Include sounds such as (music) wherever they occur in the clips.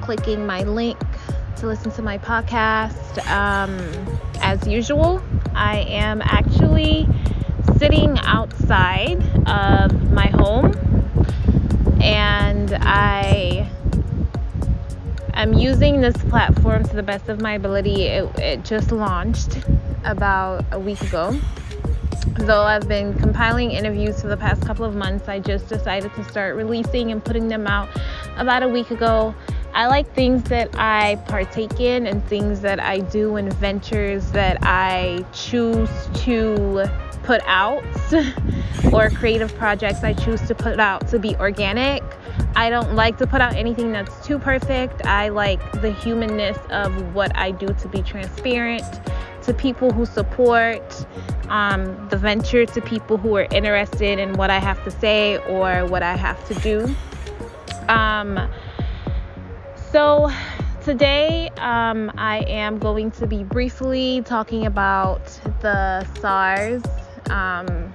clicking my link to listen to my podcast. Um, as usual, I am actually sitting outside of my home and I am using this platform to the best of my ability. It, it just launched about a week ago. Though I've been compiling interviews for the past couple of months, I just decided to start releasing and putting them out about a week ago. I like things that I partake in and things that I do and ventures that I choose to put out (laughs) or creative projects I choose to put out to be organic. I don't like to put out anything that's too perfect. I like the humanness of what I do to be transparent to people who support um, the venture, to people who are interested in what I have to say or what I have to do. Um, so, today um, I am going to be briefly talking about the SARS, um,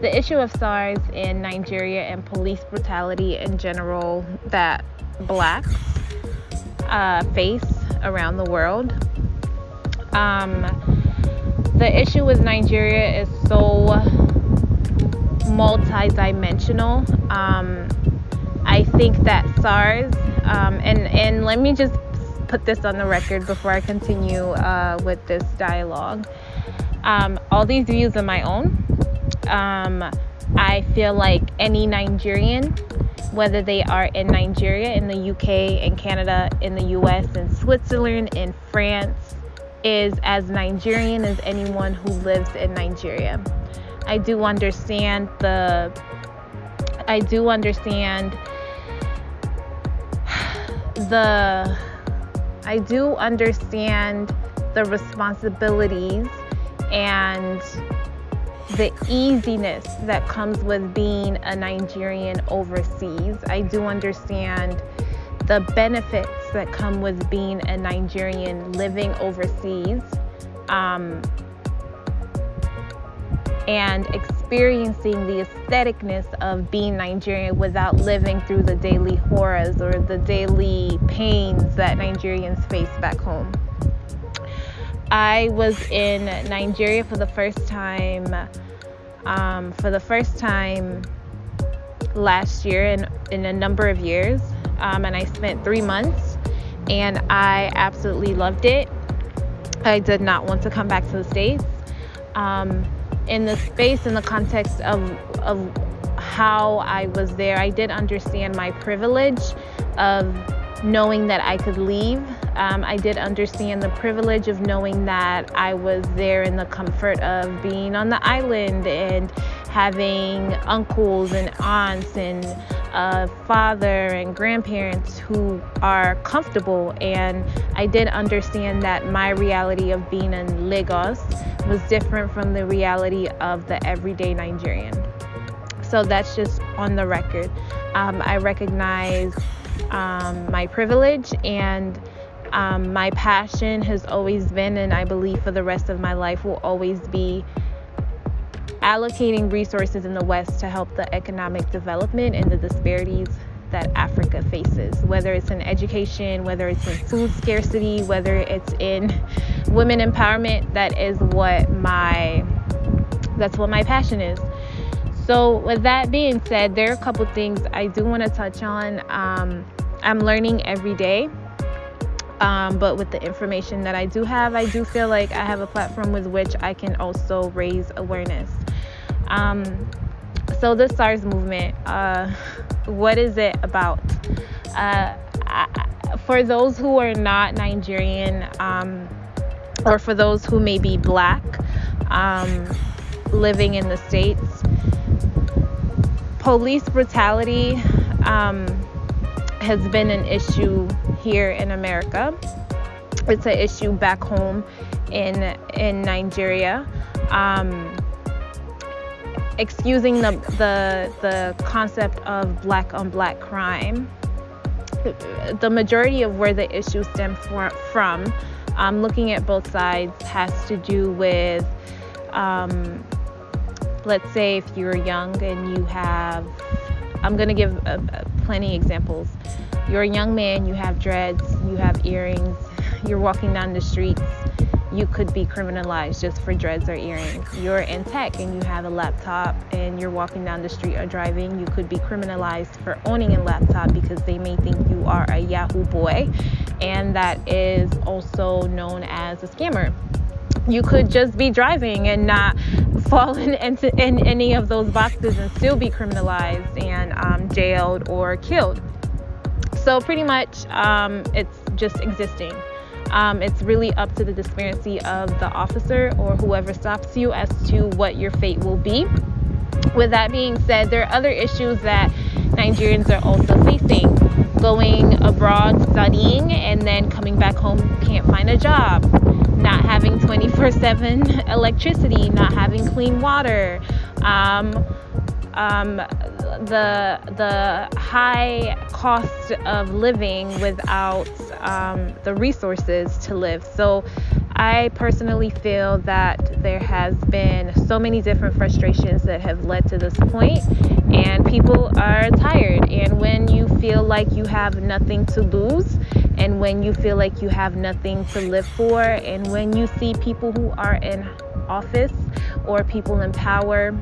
the issue of SARS in Nigeria and police brutality in general that blacks uh, face around the world. Um, the issue with Nigeria is so multi-dimensional. Um, I think that SARS, um, and and let me just put this on the record before I continue uh, with this dialogue. Um, all these views are my own. Um, I feel like any Nigerian, whether they are in Nigeria, in the UK, in Canada, in the US, in Switzerland, in France, is as Nigerian as anyone who lives in Nigeria. I do understand the I do understand the I do understand the responsibilities and the easiness that comes with being a Nigerian overseas. I do understand the benefits that come with being a Nigerian living overseas um, and experiencing the aestheticness of being Nigerian without living through the daily horrors or the daily pains that Nigerians face back home. I was in Nigeria for the first time, um, for the first time last year in, in a number of years um, and I spent three months, and I absolutely loved it. I did not want to come back to the States. Um, in the space, in the context of, of how I was there, I did understand my privilege of knowing that I could leave. Um, I did understand the privilege of knowing that I was there in the comfort of being on the island and having uncles and aunts and a father and grandparents who are comfortable. And I did understand that my reality of being in Lagos was different from the reality of the everyday Nigerian. So that's just on the record. Um, I recognize um, my privilege and um, my passion has always been, and I believe for the rest of my life will always be allocating resources in the West to help the economic development and the disparities that Africa faces, whether it's in education, whether it's in food scarcity, whether it's in women empowerment, that is what my that's what my passion is. So, with that being said, there are a couple things I do want to touch on. Um, I'm learning every day, um, but with the information that I do have, I do feel like I have a platform with which I can also raise awareness. Um, so the SARS movement, uh, (laughs) what is it about? Uh, I, for those who are not Nigerian, um, or for those who may be black, um, living in the states, police brutality um, has been an issue here in America. It's an issue back home in in Nigeria. Um, excusing the, the, the concept of black on black crime, the majority of where the issue stems from, um, looking at both sides, has to do with um, let's say if you're young and you have, I'm going to give a plenty examples. You're a young man, you have dreads, you have earrings, you're walking down the streets, you could be criminalized just for dreads or earrings. You're in tech and you have a laptop and you're walking down the street or driving, you could be criminalized for owning a laptop because they may think you are a Yahoo boy, and that is also known as a scammer. You could just be driving and not (laughs) fall in, into, in any of those boxes and still be criminalized and um, jailed or killed. So, pretty much, um, it's just existing. Um, it's really up to the disparity of the officer or whoever stops you as to what your fate will be. With that being said, there are other issues that Nigerians are also facing. Going abroad studying and then coming back home can't find a job, not having 24 7 electricity, not having clean water. Um, um, the the high cost of living without um, the resources to live. So I personally feel that there has been so many different frustrations that have led to this point, and people are tired. And when you feel like you have nothing to lose, and when you feel like you have nothing to live for, and when you see people who are in office or people in power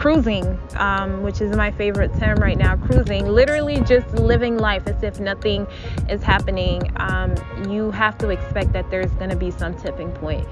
cruising, um, which is my favorite term right now, cruising, literally just living life as if nothing is happening, um, you have to expect that there's going to be some tipping point.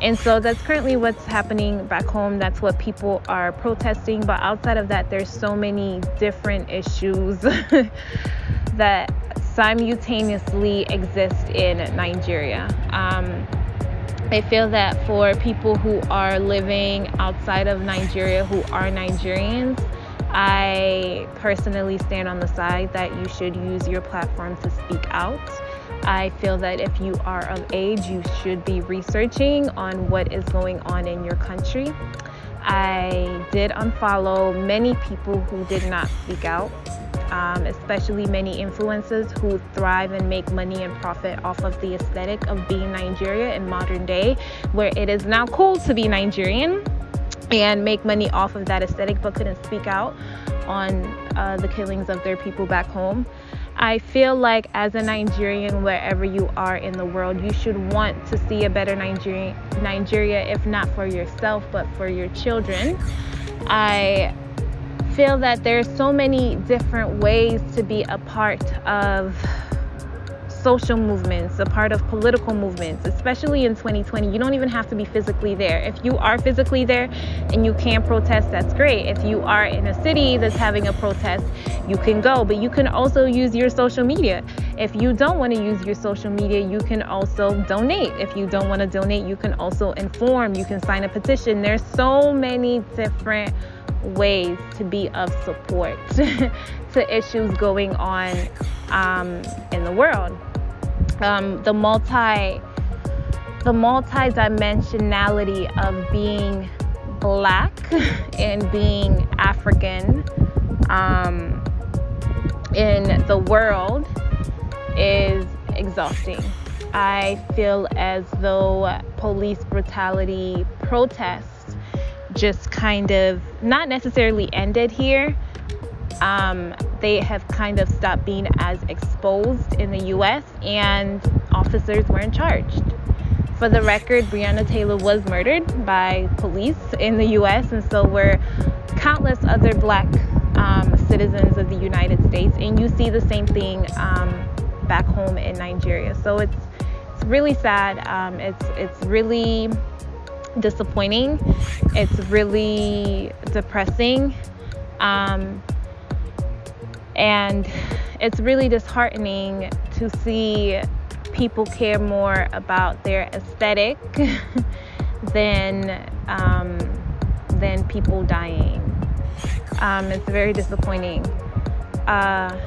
And so that's currently what's happening back home. That's what people are protesting. But outside of that, there's so many different issues (laughs) that simultaneously exist in Nigeria. Um, I feel that for people who are living outside of Nigeria who are Nigerians, I personally stand on the side that you should use your platform to speak out. I feel that if you are of age, you should be researching on what is going on in your country. I did unfollow many people who did not speak out um, especially many influencers who thrive and make money and profit off of the aesthetic of being Nigeria in modern day, where it is now cool to be Nigerian and make money off of that aesthetic but couldn't speak out on uh, the killings of their people back home. I feel like as a Nigerian, wherever you are in the world, you should want to see a better Nigeria, Nigeria if not for yourself, but for your children. I feel that there's so many different ways to be a part of social movements, a part of political movements, especially in 2020. You don't even have to be physically there. If you are physically there and you can protest, that's great. If you are in a city that's having a protest, you can go, but you can also use your social media. If you don't want to use your social media, you can also donate. If you don't want to donate, you can also inform, you can sign a petition. There's so many different ways to be of support (laughs) to issues going on um, in the world. Um, the multi the multi-dimensionality of being black (laughs) and being African um, in the world is exhausting. I feel as though police brutality protests just kind of not necessarily ended here. Um, they have kind of stopped being as exposed in the US, and officers weren't charged. For the record, Breonna Taylor was murdered by police in the US, and so were countless other black um, citizens of the United States. And you see the same thing um, back home in Nigeria. So it's it's really sad. Um, it's it's really disappointing. It's really depressing. Um, and it's really disheartening to see people care more about their aesthetic (laughs) than um, than people dying. Um, it's very disappointing. Uh,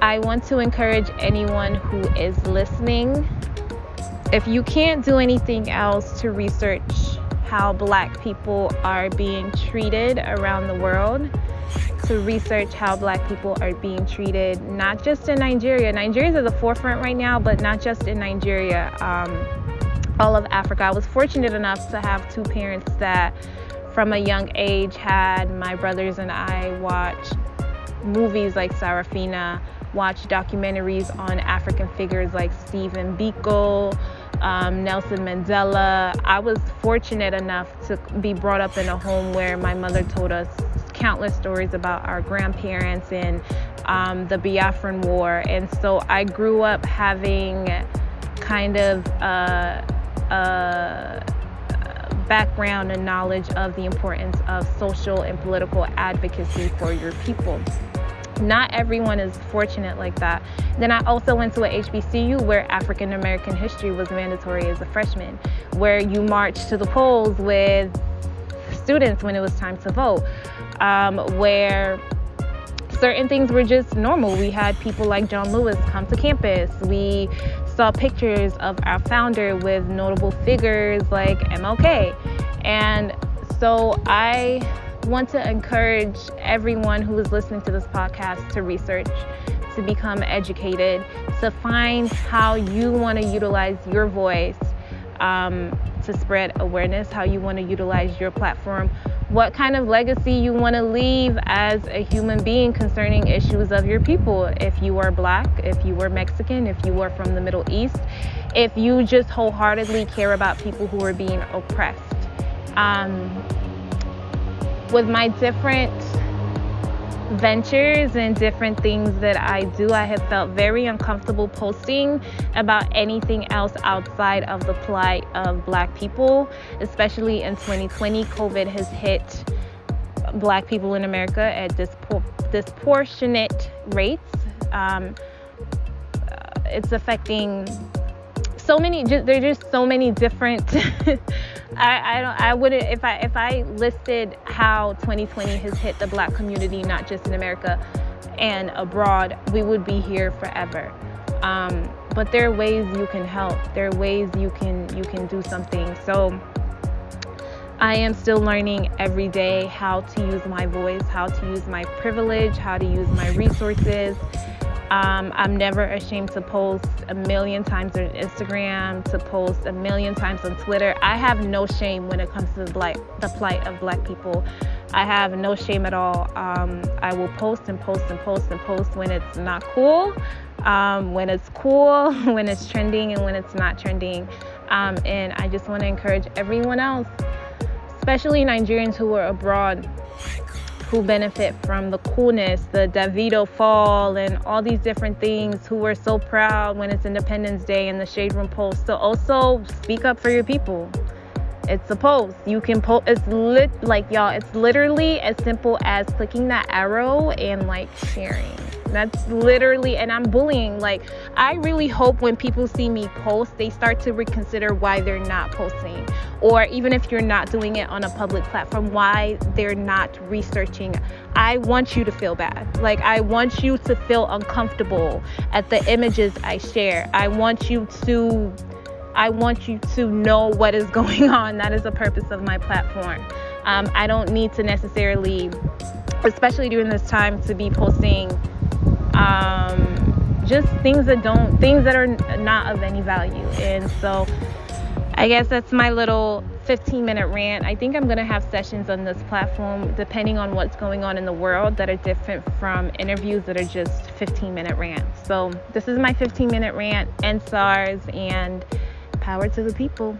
I want to encourage anyone who is listening if you can't do anything else to research how black people are being treated around the world, to research how black people are being treated, not just in Nigeria. Nigeria is at the forefront right now, but not just in Nigeria. Um, all of Africa. I was fortunate enough to have two parents that, from a young age, had my brothers and I watch movies like Sarafina, watch documentaries on African figures like Stephen Biko, um, Nelson Mandela. I was fortunate enough to be brought up in a home where my mother told us countless stories about our grandparents and um, the Biafran War. And so I grew up having kind of a, a background and knowledge of the importance of social and political advocacy for your people not everyone is fortunate like that. Then I also went to a HBCU where African American history was mandatory as a freshman, where you marched to the polls with students when it was time to vote, um, where certain things were just normal. We had people like John Lewis come to campus. We saw pictures of our founder with notable figures like MLK. And so I want to encourage everyone who is listening to this podcast to research, to become educated, to find how you want to utilize your voice um, to spread awareness, how you want to utilize your platform, what kind of legacy you want to leave as a human being concerning issues of your people. If you are black, if you are Mexican, if you are from the Middle East, if you just wholeheartedly care about people who are being oppressed. Um, with my different ventures and different things that I do, I have felt very uncomfortable posting about anything else outside of the plight of Black people, especially in 2020. COVID has hit Black people in America at dispor- disproportionate rates. Um, uh, it's affecting so many. Just, there are just so many different (laughs) I, I don't I wouldn't if I if I listed how 2020 has hit the black community not just in America and abroad we would be here forever. Um, but there are ways you can help. There are ways you can you can do something. So I am still learning every day how to use my voice how to use my privilege how to use my resources um, I'm never ashamed to post a million times on Instagram, to post a million times on Twitter. I have no shame when it comes to the the plight of black people. I have no shame at all. Um, I will post and post and post and post when it's not cool, um, when it's cool, (laughs) when it's trending, and when it's not trending. Um, and I just want to encourage everyone else, especially Nigerians who are abroad, who benefit from the coolness, the Davido fall, and all these different things, who are so proud when it's Independence Day and the Shade Room post. So also speak up for your people. It's a post. You can post. It's lit like y'all. It's literally as simple as clicking that arrow and like sharing. That's literally, and I'm bullying. Like, I really hope when people see me post, they start to reconsider why they're not posting. Or even if you're not doing it on a public platform, why they're not researching. I want you to feel bad. Like, I want you to feel uncomfortable at the images I share. I want you to. I want you to know what is (laughs) going on. That is the purpose of my platform. Um, I don't need to necessarily, especially during this time, to be posting um, just things that don't things that are not of any value. And so i guess that's my little 15 minute rant. I think i'm going to have sessions on this platform depending on what's going on in the world that are different from interviews that are just 15 minute rants. So this is my 15 minute rant and sars and power to the people